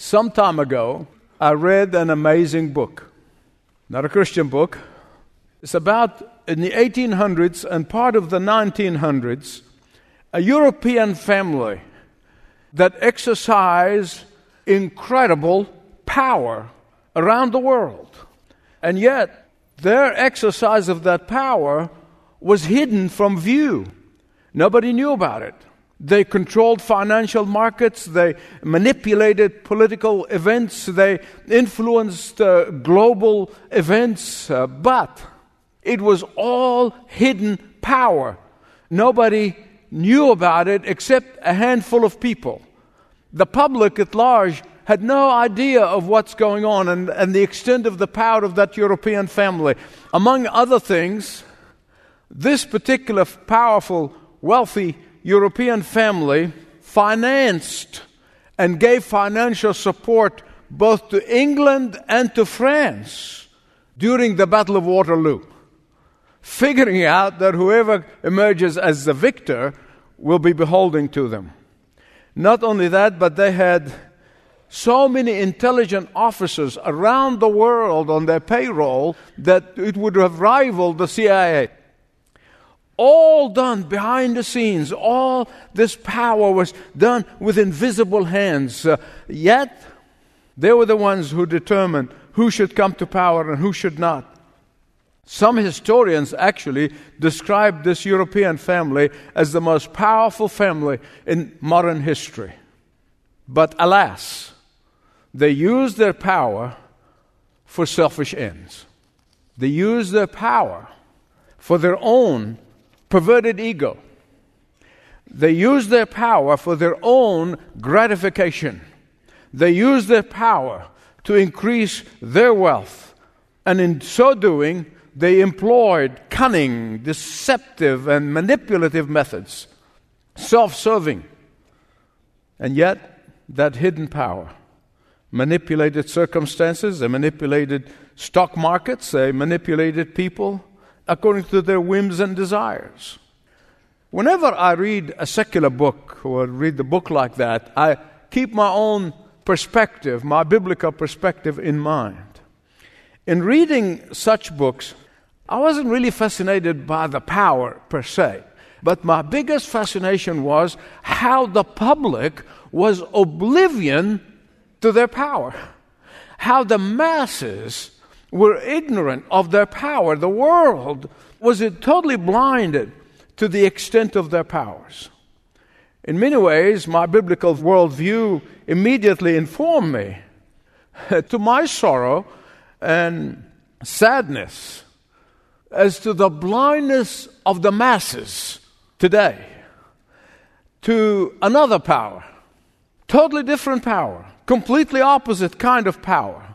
Some time ago, I read an amazing book. Not a Christian book. It's about in the 1800s and part of the 1900s, a European family that exercised incredible power around the world. And yet, their exercise of that power was hidden from view. Nobody knew about it. They controlled financial markets, they manipulated political events, they influenced uh, global events, uh, but it was all hidden power. Nobody knew about it except a handful of people. The public at large had no idea of what's going on and, and the extent of the power of that European family. Among other things, this particular powerful, wealthy European family financed and gave financial support both to England and to France during the Battle of Waterloo, figuring out that whoever emerges as the victor will be beholden to them. Not only that, but they had so many intelligent officers around the world on their payroll that it would have rivaled the CIA all done behind the scenes. All this power was done with invisible hands. Uh, yet, they were the ones who determined who should come to power and who should not. Some historians actually describe this European family as the most powerful family in modern history. But alas, they used their power for selfish ends. They used their power for their own perverted ego. They use their power for their own gratification. They use their power to increase their wealth. And in so doing, they employed cunning, deceptive, and manipulative methods, self serving. And yet, that hidden power manipulated circumstances, they manipulated stock markets, they manipulated people, according to their whims and desires. Whenever I read a secular book or read a book like that, I keep my own perspective, my biblical perspective in mind. In reading such books, I wasn't really fascinated by the power per se, but my biggest fascination was how the public was oblivion to their power, how the masses were ignorant of their power. The world was totally blinded to the extent of their powers. In many ways, my biblical worldview immediately informed me, to my sorrow and sadness, as to the blindness of the masses today to another power, totally different power, completely opposite kind of power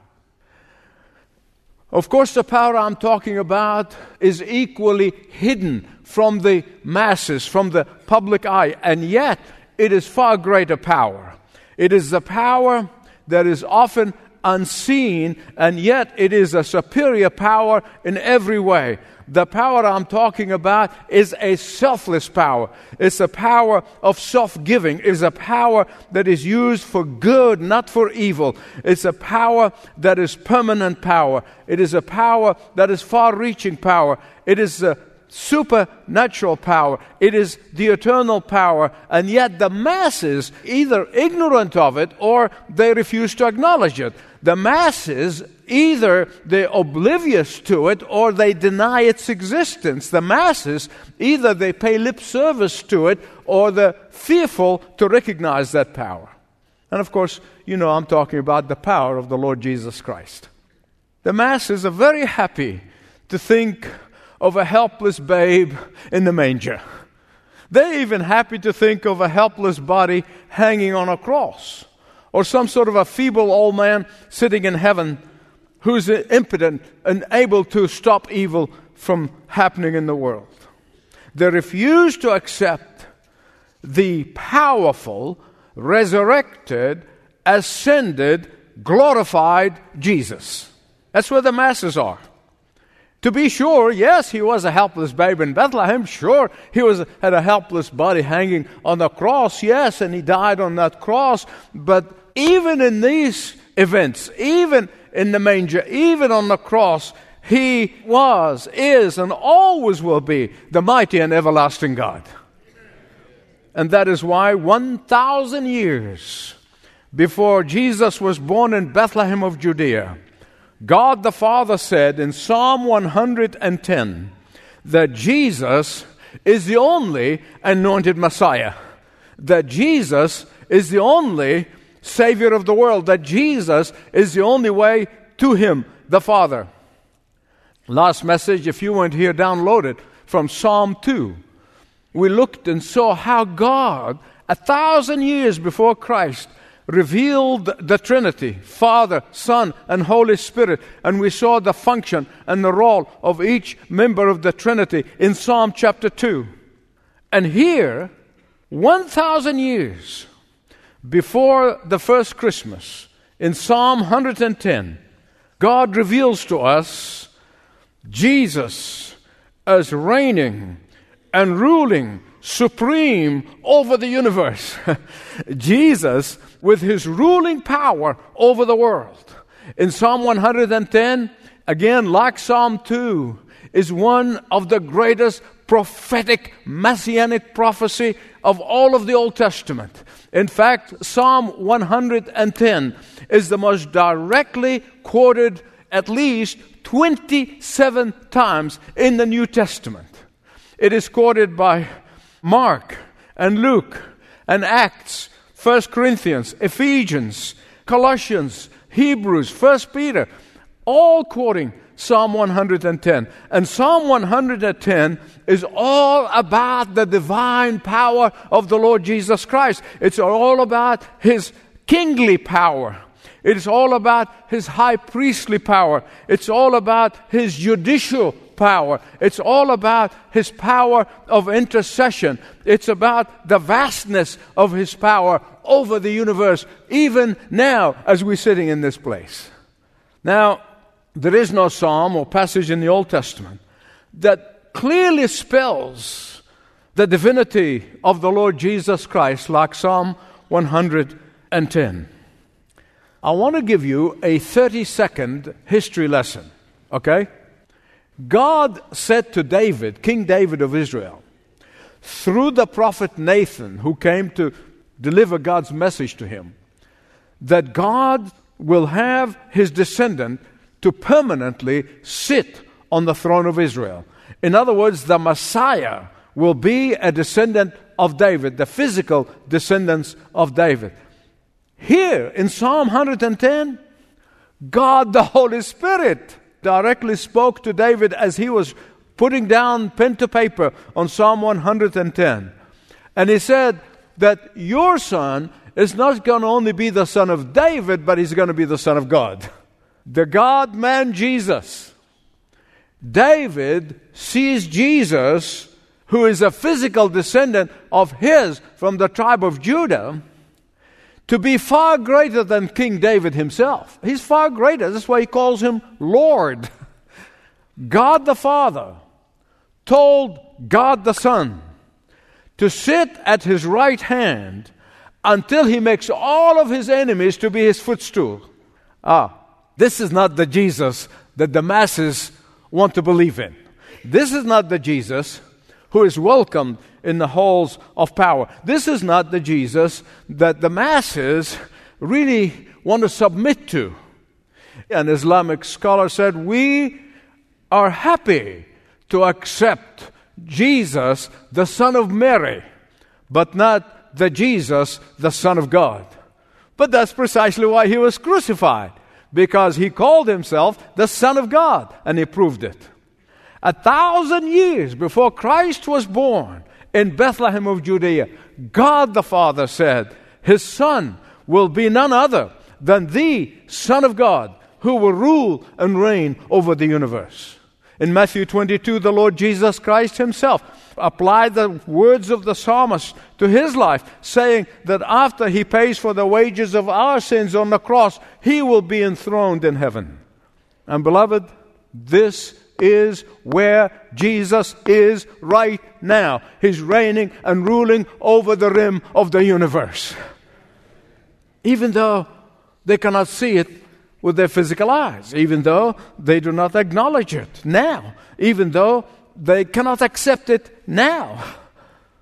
of course, the power I'm talking about is equally hidden from the masses, from the public eye, and yet it is far greater power. It is the power that is often unseen, and yet it is a superior power in every way. The power I'm talking about is a selfless power. It's a power of self giving. It's a power that is used for good, not for evil. It's a power that is permanent power. It is a power that is far reaching power. It is a supernatural power. It is the eternal power. And yet the masses, either ignorant of it or they refuse to acknowledge it. The masses either they're oblivious to it or they deny its existence. The masses, either they pay lip service to it or they're fearful to recognize that power. And of course, you know, I'm talking about the power of the Lord Jesus Christ. The masses are very happy to think of a helpless babe in the manger. They're even happy to think of a helpless body hanging on a cross or some sort of a feeble old man sitting in heaven who's impotent and able to stop evil from happening in the world. They refuse to accept the powerful, resurrected, ascended, glorified Jesus. That's where the masses are. To be sure, yes, he was a helpless babe in Bethlehem. Sure, he was, had a helpless body hanging on the cross, yes, and he died on that cross. But even in these events, even in the manger, even on the cross, he was, is, and always will be the mighty and everlasting God. And that is why 1,000 years before Jesus was born in Bethlehem of Judea, God the Father said in Psalm 110 that Jesus is the only anointed Messiah, that Jesus is the only Savior of the world, that Jesus is the only way to Him, the Father. Last message, if you weren't here, download it from Psalm 2. We looked and saw how God, a thousand years before Christ, revealed the Trinity Father, Son, and Holy Spirit. And we saw the function and the role of each member of the Trinity in Psalm chapter 2. And here, 1,000 years before the first Christmas, in Psalm 110, God reveals to us Jesus as reigning and ruling supreme over the universe. Jesus with his ruling power over the world. In Psalm 110, again, like Psalm 2, is one of the greatest prophetic messianic prophecy of all of the Old Testament. In fact, Psalm 110 is the most directly quoted at least 27 times in the New Testament. It is quoted by Mark and Luke and Acts 1 Corinthians, Ephesians, Colossians, Hebrews, 1 Peter, all quoting Psalm 110. And Psalm 110 is all about the divine power of the Lord Jesus Christ. It's all about his kingly power. It's all about his high priestly power. It's all about his judicial power. It's all about his power of intercession. It's about the vastness of his power over the universe, even now as we're sitting in this place. Now, there is no psalm or passage in the Old Testament that clearly spells the divinity of the Lord Jesus Christ like Psalm 110. I want to give you a 30 second history lesson, okay? God said to David, King David of Israel, through the prophet Nathan, who came to deliver God's message to him, that God will have his descendant to permanently sit on the throne of Israel. In other words, the Messiah will be a descendant of David, the physical descendants of David. Here in Psalm 110, God the Holy Spirit directly spoke to David as he was putting down pen to paper on Psalm 110. And he said that your son is not going to only be the son of David, but he's going to be the son of God. The God man Jesus. David sees Jesus, who is a physical descendant of his from the tribe of Judah to be far greater than King David himself. He's far greater. That's why he calls him Lord. God the Father told God the Son to sit at his right hand until he makes all of his enemies to be his footstool. Ah, this is not the Jesus that the masses want to believe in. This is not the Jesus who is welcomed in the halls of power. This is not the Jesus that the masses really want to submit to. An Islamic scholar said, We are happy to accept Jesus, the Son of Mary, but not the Jesus, the Son of God. But that's precisely why he was crucified, because he called himself the Son of God, and he proved it. A thousand years before Christ was born in Bethlehem of Judea, God the Father said, His Son will be none other than the Son of God who will rule and reign over the universe. In Matthew 22, the Lord Jesus Christ Himself applied the words of the psalmist to His life, saying that after He pays for the wages of our sins on the cross, He will be enthroned in heaven. And beloved, this is where Jesus is right now. He's reigning and ruling over the rim of the universe. Even though they cannot see it with their physical eyes, even though they do not acknowledge it now, even though they cannot accept it now.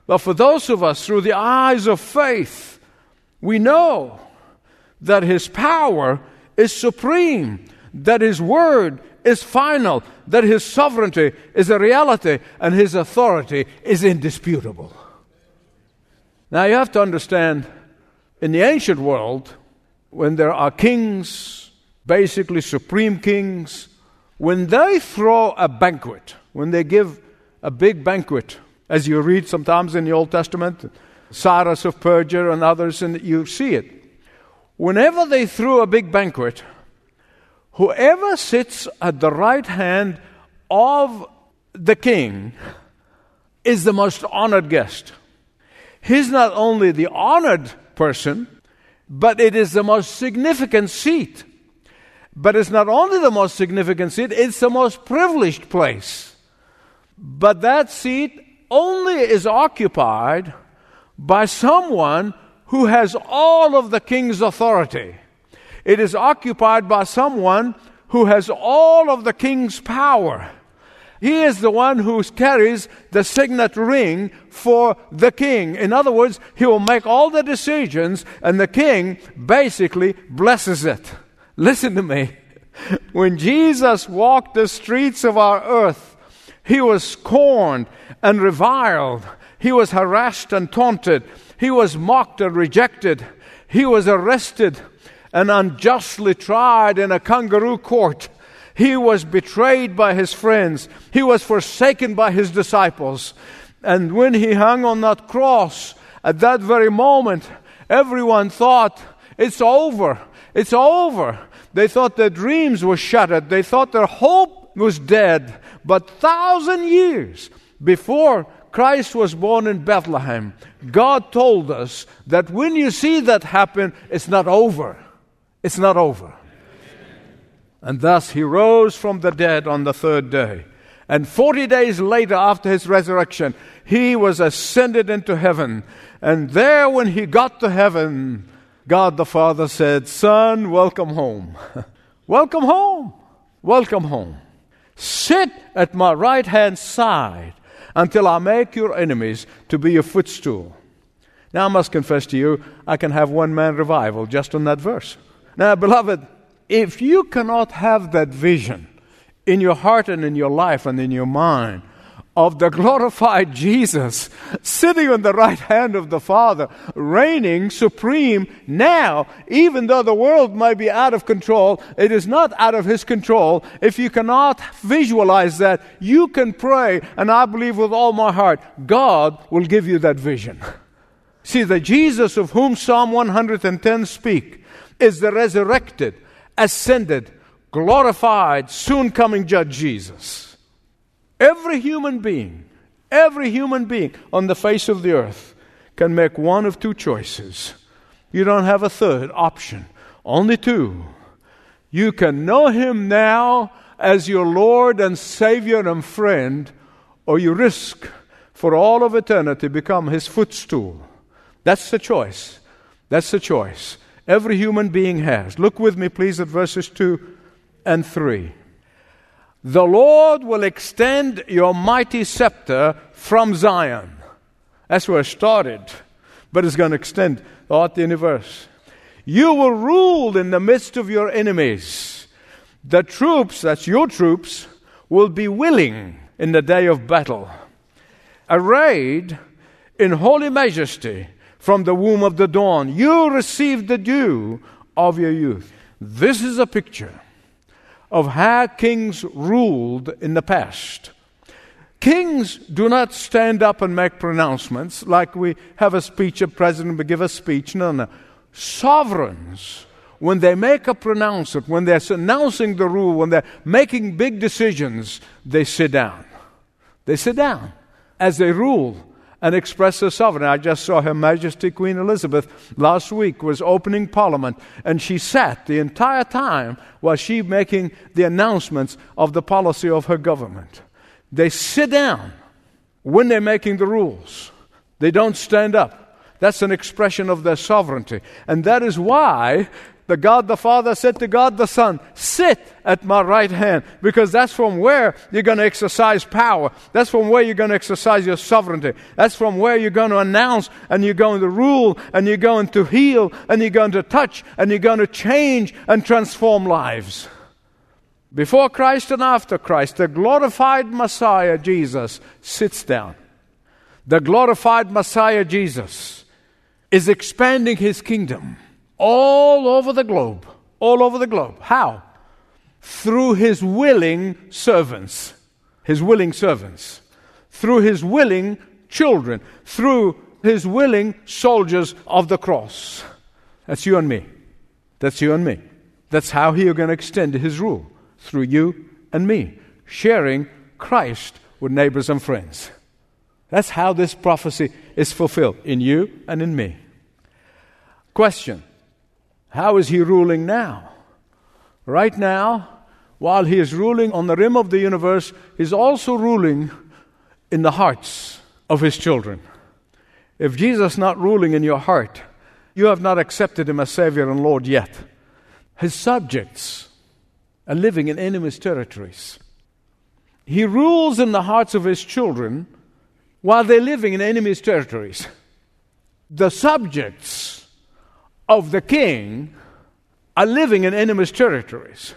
But for those of us through the eyes of faith, we know that His power is supreme, that His word is final, that His sovereignty is a reality, and His authority is indisputable. Now you have to understand, in the ancient world, when there are kings, basically supreme kings, when they throw a banquet, when they give a big banquet, as you read sometimes in the Old Testament, Cyrus of Persia and others, and you see it. Whenever they threw a big banquet, whoever sits at the right hand of the king is the most honored guest. He's not only the honored person, but it is the most significant seat. But it's not only the most significant seat, it's the most privileged place. But that seat only is occupied by someone who has all of the king's authority. It is occupied by someone who has all of the king's power. He is the one who carries the signet ring for the king. In other words, he will make all the decisions, and the king basically blesses it. Listen to me. When Jesus walked the streets of our earth, he was scorned and reviled. He was harassed and taunted. He was mocked and rejected. He was arrested and unjustly tried in a kangaroo court. He was betrayed by his friends. He was forsaken by his disciples. And when he hung on that cross, at that very moment, everyone thought, it's over. It's over. They thought their dreams were shattered. They thought their hope was dead. But thousand years before Christ was born in Bethlehem, God told us that when you see that happen, it's not over. It's not over. And thus he rose from the dead on the third day. And 40 days later, after his resurrection, he was ascended into heaven. And there, when he got to heaven, God the Father said, Son, welcome home. welcome home. Welcome home. Sit at my right hand side until I make your enemies to be your footstool. Now, I must confess to you, I can have one man revival just on that verse. Now, beloved, if you cannot have that vision in your heart and in your life and in your mind, of the glorified Jesus sitting on the right hand of the Father, reigning supreme now, even though the world might be out of control, it is not out of His control. If you cannot visualize that, you can pray, and I believe with all my heart, God will give you that vision. See, the Jesus of whom Psalm 110 speak is the resurrected, ascended, glorified, soon coming judge Jesus. Every human being, every human being on the face of the earth can make one of two choices. You don't have a third option, only two. You can know Him now as your Lord and Savior and friend, or you risk for all of eternity become His footstool. That's the choice. That's the choice. Every human being has. Look with me, please, at verses 2 and 3. The Lord will extend your mighty scepter from Zion. That's where it started, but it's going to extend throughout the universe. You will rule in the midst of your enemies. The troops, that's your troops, will be willing in the day of battle, arrayed in holy majesty from the womb of the dawn. You receive the dew of your youth. This is a picture of how kings ruled in the past. Kings do not stand up and make pronouncements like we have a speech, a president will give a speech. No, no. Sovereigns, when they make a pronouncement, when they're announcing the rule, when they're making big decisions, they sit down. They sit down as they rule and express her sovereignty. I just saw Her Majesty Queen Elizabeth last week was opening Parliament, and she sat the entire time while she making the announcements of the policy of her government. They sit down when they're making the rules. They don't stand up. That's an expression of their sovereignty. And that is why the God the Father said to God the Son, Sit at my right hand, because that's from where you're going to exercise power. That's from where you're going to exercise your sovereignty. That's from where you're going to announce and you're going to rule and you're going to heal and you're going to touch and you're going to change and transform lives. Before Christ and after Christ, the glorified Messiah Jesus sits down. The glorified Messiah Jesus is expanding his kingdom all over the globe. All over the globe. How? Through his willing servants. His willing servants. Through his willing children. Through his willing soldiers of the cross. That's you and me. That's you and me. That's how he is going to extend his rule. Through you and me. Sharing Christ with neighbors and friends. That's how this prophecy is fulfilled in you and in me. Question how is he ruling now? Right now, while he is ruling on the rim of the universe, he's also ruling in the hearts of his children. If Jesus is not ruling in your heart, you have not accepted him as Savior and Lord yet. His subjects are living in enemy's territories. He rules in the hearts of his children while they're living in enemy's territories. The subjects of the king are living in enemy's territories.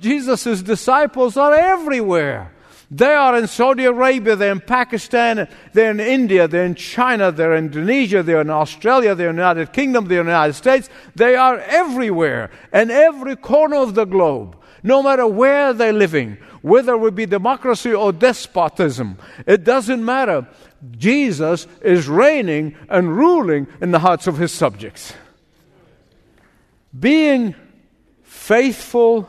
Jesus' disciples are everywhere. They are in Saudi Arabia, they're in Pakistan, they're in India, they're in China, they're in Indonesia, they're in Australia, they're in the United Kingdom, they're in the United States. They are everywhere, in every corner of the globe, no matter where they're living, whether it be democracy or despotism. It doesn't matter. Jesus is reigning and ruling in the hearts of his subjects being faithful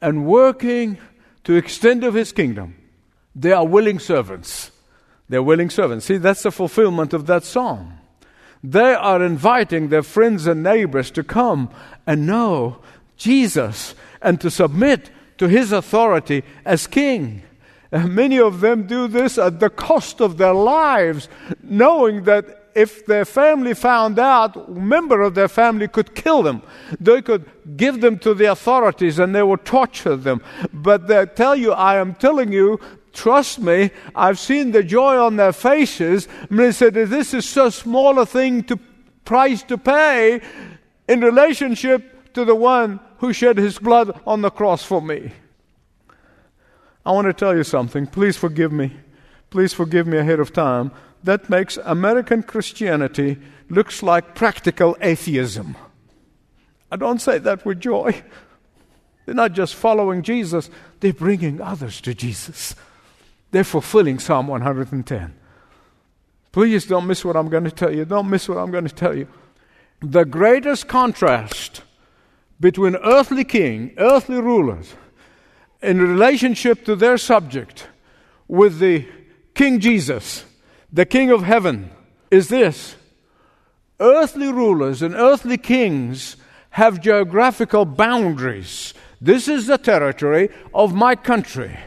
and working to extend of his kingdom, they are willing servants. They're willing servants. See, that's the fulfillment of that psalm. They are inviting their friends and neighbors to come and know Jesus and to submit to his authority as king. And many of them do this at the cost of their lives, knowing that if their family found out, a member of their family could kill them. They could give them to the authorities and they would torture them. But they tell you, I am telling you, trust me, I've seen the joy on their faces. And they said, this is so small a thing to price to pay in relationship to the one who shed his blood on the cross for me. I want to tell you something. Please forgive me. Please forgive me ahead of time that makes American Christianity looks like practical atheism. I don't say that with joy. They're not just following Jesus, they're bringing others to Jesus. They're fulfilling Psalm 110. Please don't miss what I'm going to tell you. Don't miss what I'm going to tell you. The greatest contrast between earthly king, earthly rulers, in relationship to their subject with the King Jesus the King of heaven, is this earthly rulers and earthly kings have geographical boundaries. This is the territory of my country.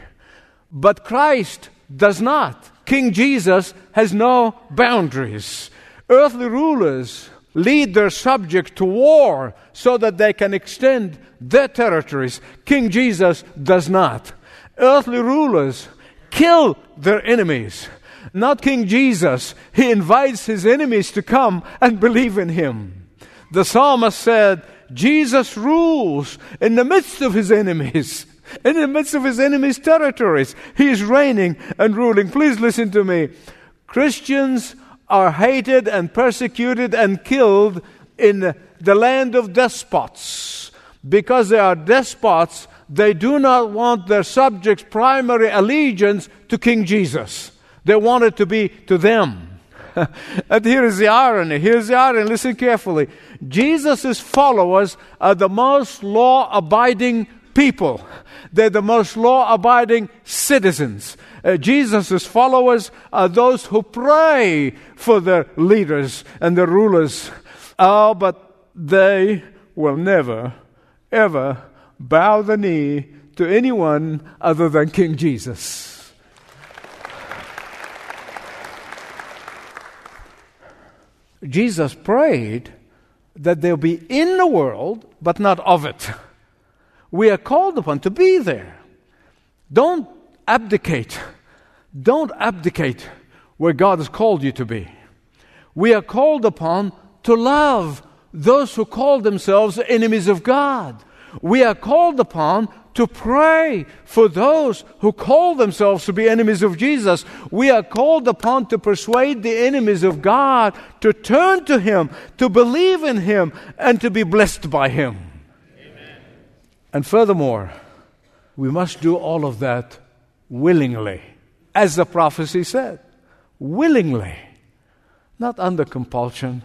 But Christ does not. King Jesus has no boundaries. Earthly rulers lead their subject to war so that they can extend their territories. King Jesus does not. Earthly rulers kill their enemies not King Jesus. He invites his enemies to come and believe in him. The psalmist said, Jesus rules in the midst of his enemies, in the midst of his enemies' territories. He is reigning and ruling. Please listen to me. Christians are hated and persecuted and killed in the land of despots. Because they are despots, they do not want their subjects' primary allegiance to King Jesus. They want it to be to them. and here is the irony. Here's the irony. Listen carefully. Jesus' followers are the most law abiding people. They're the most law abiding citizens. Uh, Jesus' followers are those who pray for their leaders and their rulers. Oh, but they will never, ever bow the knee to anyone other than King Jesus. Jesus prayed that they'll be in the world, but not of it. We are called upon to be there. Don't abdicate. Don't abdicate where God has called you to be. We are called upon to love those who call themselves enemies of God. We are called upon to pray for those who call themselves to be enemies of Jesus. We are called upon to persuade the enemies of God to turn to Him, to believe in Him, and to be blessed by Him. And furthermore, we must do all of that willingly, as the prophecy said willingly, not under compulsion.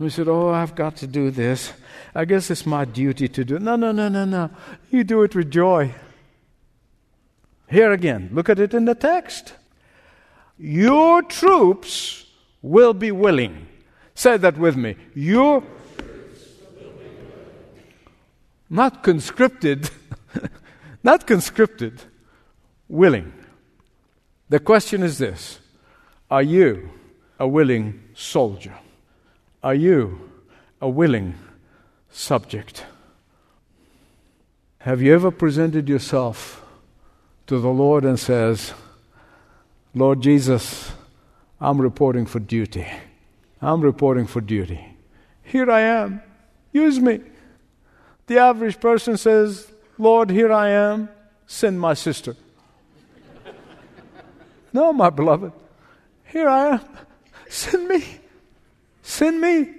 We said, Oh, I've got to do this. I guess it's my duty to do. No, no, no, no, no. You do it with joy. Here again, look at it in the text. Your troops will be willing. Say that with me. Your not conscripted, not conscripted, willing. The question is this Are you a willing soldier? Are you a willing subject? Have you ever presented yourself to the Lord and says, Lord Jesus, I'm reporting for duty. I'm reporting for duty. Here I am. Use me. The average person says, Lord, here I am. Send my sister. no, my beloved. Here I am. Send me. Send me.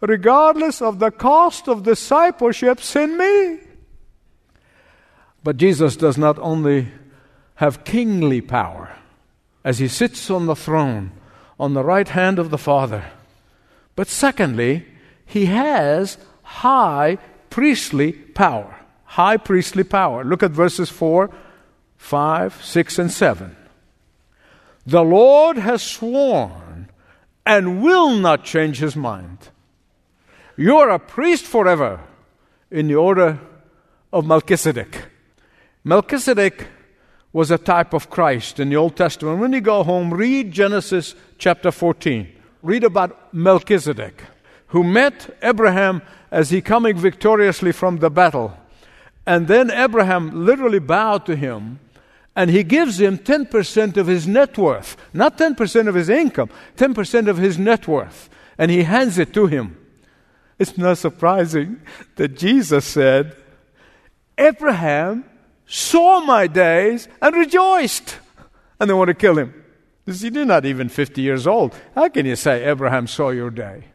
Regardless of the cost of discipleship, send me. But Jesus does not only have kingly power as he sits on the throne on the right hand of the Father, but secondly, he has high priestly power. High priestly power. Look at verses 4, 5, 6, and 7. The Lord has sworn and will not change his mind. You are a priest forever in the order of Melchizedek. Melchizedek was a type of Christ in the Old Testament. When you go home, read Genesis chapter 14. Read about Melchizedek, who met Abraham as he coming victoriously from the battle. And then Abraham literally bowed to him and he gives him 10% of his net worth, not 10% of his income, 10% of his net worth, and he hands it to him. It's not surprising that Jesus said, Abraham saw my days and rejoiced. And they want to kill him. He's not even 50 years old. How can you say Abraham saw your day?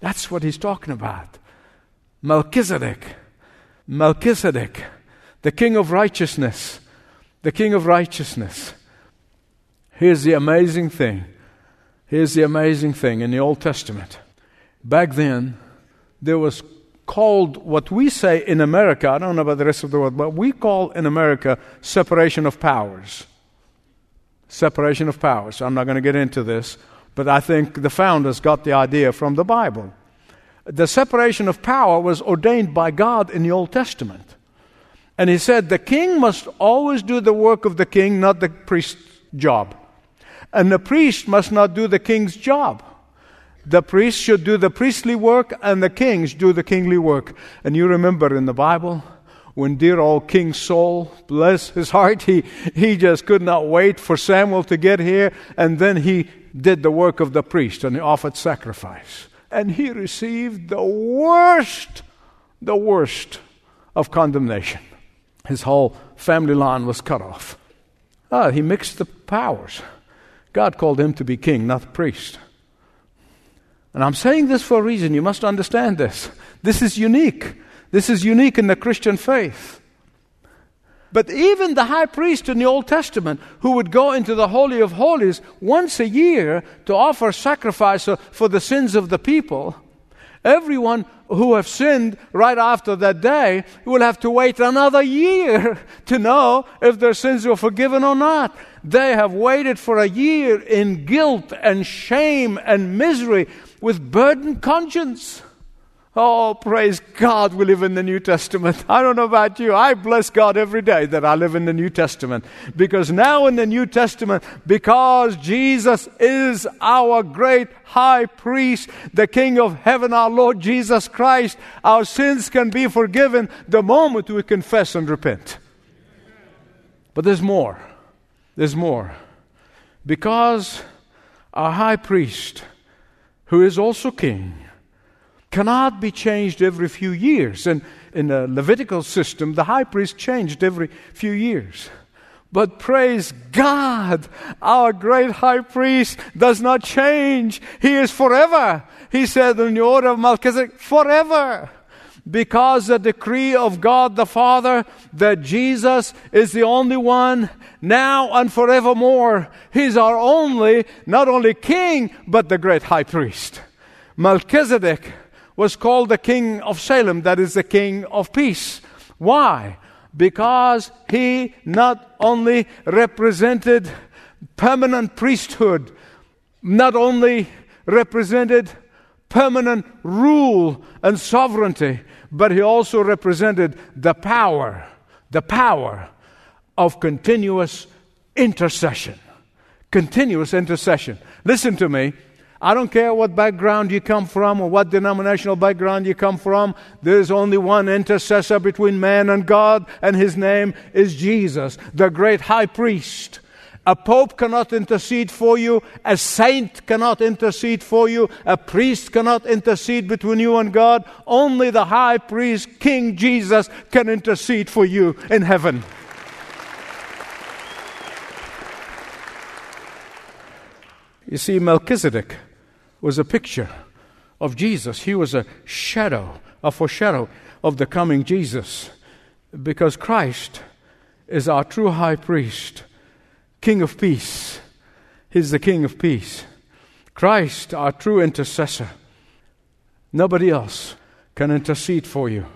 That's what he's talking about. Melchizedek. Melchizedek, the king of righteousness the King of righteousness. Here's the amazing thing. Here's the amazing thing in the Old Testament. Back then, there was called what we say in America, I don't know about the rest of the world, but we call in America separation of powers. Separation of powers. I'm not going to get into this, but I think the founders got the idea from the Bible. The separation of power was ordained by God in the Old Testament. And he said, The king must always do the work of the king, not the priest's job. And the priest must not do the king's job. The priest should do the priestly work, and the kings do the kingly work. And you remember in the Bible, when dear old King Saul, bless his heart, he, he just could not wait for Samuel to get here, and then he did the work of the priest and he offered sacrifice. And he received the worst, the worst of condemnation his whole family line was cut off. Ah, he mixed the powers. God called him to be king, not priest. And I'm saying this for a reason. You must understand this. This is unique. This is unique in the Christian faith. But even the high priest in the Old Testament, who would go into the Holy of Holies once a year to offer sacrifice for the sins of the people, Everyone who have sinned right after that day will have to wait another year to know if their sins were forgiven or not. They have waited for a year in guilt and shame and misery with burdened conscience. Oh, praise God, we live in the New Testament. I don't know about you. I bless God every day that I live in the New Testament. Because now in the New Testament, because Jesus is our great high priest, the King of heaven, our Lord Jesus Christ, our sins can be forgiven the moment we confess and repent. But there's more. There's more. Because our high priest, who is also king, cannot be changed every few years. And in the Levitical system, the high priest changed every few years. But praise God, our great high priest does not change. He is forever. He said in the order of Melchizedek, forever. Because the decree of God the Father that Jesus is the only one now and forevermore. He's our only, not only king, but the great high priest. Melchizedek was called the king of Salem, that is the king of peace. Why? Because he not only represented permanent priesthood, not only represented permanent rule and sovereignty, but he also represented the power, the power of continuous intercession. Continuous intercession. Listen to me. I don't care what background you come from or what denominational background you come from. There's only one intercessor between man and God, and his name is Jesus, the great high priest. A pope cannot intercede for you. A saint cannot intercede for you. A priest cannot intercede between you and God. Only the high priest, King Jesus, can intercede for you in heaven. You see, Melchizedek was a picture of Jesus. He was a shadow, a foreshadow of the coming Jesus. Because Christ is our true high priest, King of peace. He's the King of peace. Christ, our true intercessor. Nobody else can intercede for you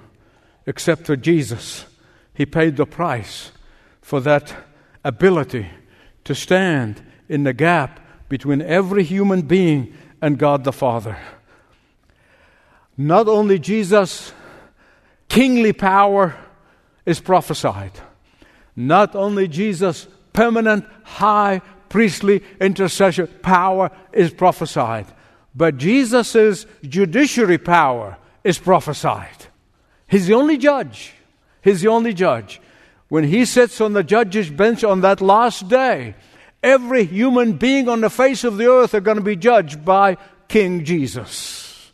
except for Jesus. He paid the price for that ability to stand in the gap between every human being and God the Father. Not only Jesus' kingly power is prophesied, not only Jesus' permanent high priestly intercession power is prophesied, but Jesus' judiciary power is prophesied. He's the only judge. He's the only judge. When he sits on the judge's bench on that last day, every human being on the face of the earth are going to be judged by King Jesus.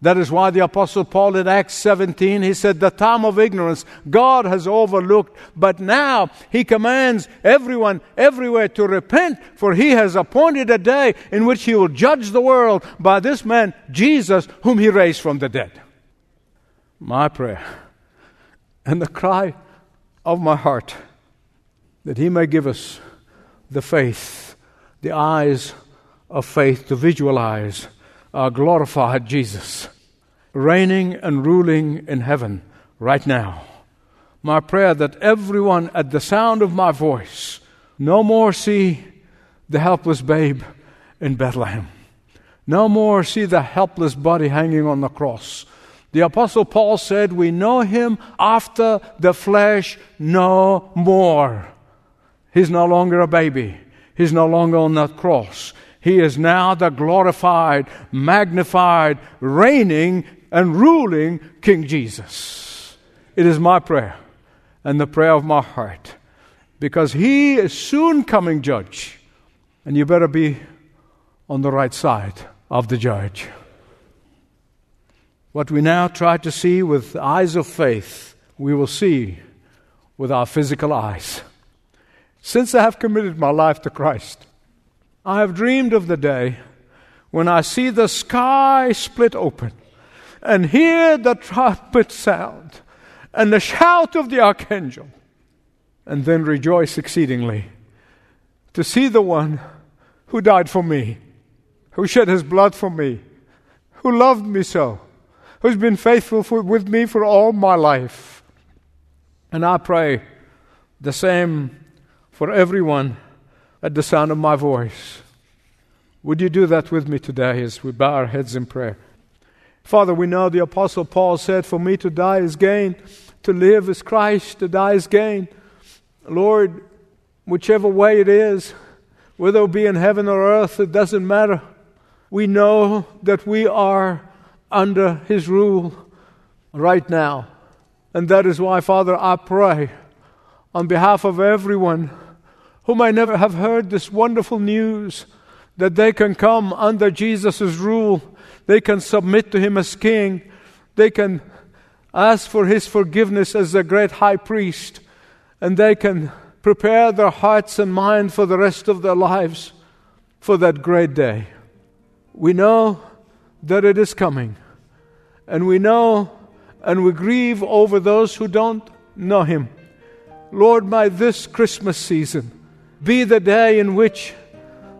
That is why the Apostle Paul in Acts 17, he said, The time of ignorance God has overlooked, but now he commands everyone everywhere to repent, for he has appointed a day in which he will judge the world by this man, Jesus, whom he raised from the dead. My prayer and the cry of my heart that he may give us the faith, the eyes of faith to visualize our glorified Jesus reigning and ruling in heaven right now. My prayer that everyone at the sound of my voice no more see the helpless babe in Bethlehem. No more see the helpless body hanging on the cross. The Apostle Paul said, We know him after the flesh no more. He's no longer a baby. He's no longer on that cross. He is now the glorified, magnified, reigning, and ruling King Jesus. It is my prayer and the prayer of my heart because He is soon coming judge, and you better be on the right side of the judge. What we now try to see with eyes of faith, we will see with our physical eyes. Since I have committed my life to Christ, I have dreamed of the day when I see the sky split open and hear the trumpet sound and the shout of the archangel, and then rejoice exceedingly to see the one who died for me, who shed his blood for me, who loved me so, who's been faithful for, with me for all my life. And I pray the same for everyone at the sound of my voice. Would you do that with me today as we bow our heads in prayer? Father, we know the Apostle Paul said, For me to die is gain, to live is Christ, to die is gain. Lord, whichever way it is, whether it be in heaven or earth, it doesn't matter. We know that we are under His rule right now. And that is why, Father, I pray on behalf of everyone who may never have heard this wonderful news that they can come under Jesus' rule, they can submit to Him as King, they can ask for His forgiveness as the great high priest, and they can prepare their hearts and mind for the rest of their lives for that great day. We know that it is coming, and we know and we grieve over those who don't know Him. Lord, may this Christmas season be the day in which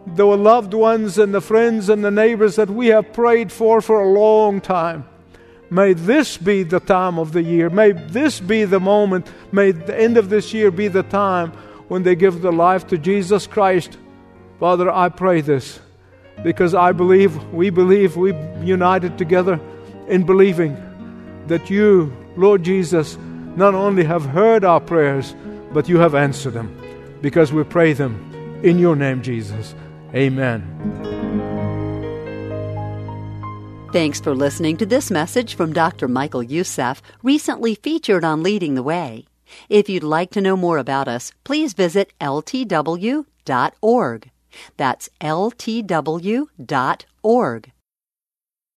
the loved ones and the friends and the neighbors that we have prayed for for a long time. May this be the time of the year. May this be the moment. May the end of this year be the time when they give their life to Jesus Christ. Father, I pray this because I believe, we believe, we united together in believing that you, Lord Jesus, not only have heard our prayers, but you have answered them because we pray them in your name, Jesus. Amen. Thanks for listening to this message from Dr. Michael Youssef, recently featured on Leading the Way. If you'd like to know more about us, please visit ltw.org. That's ltw.org.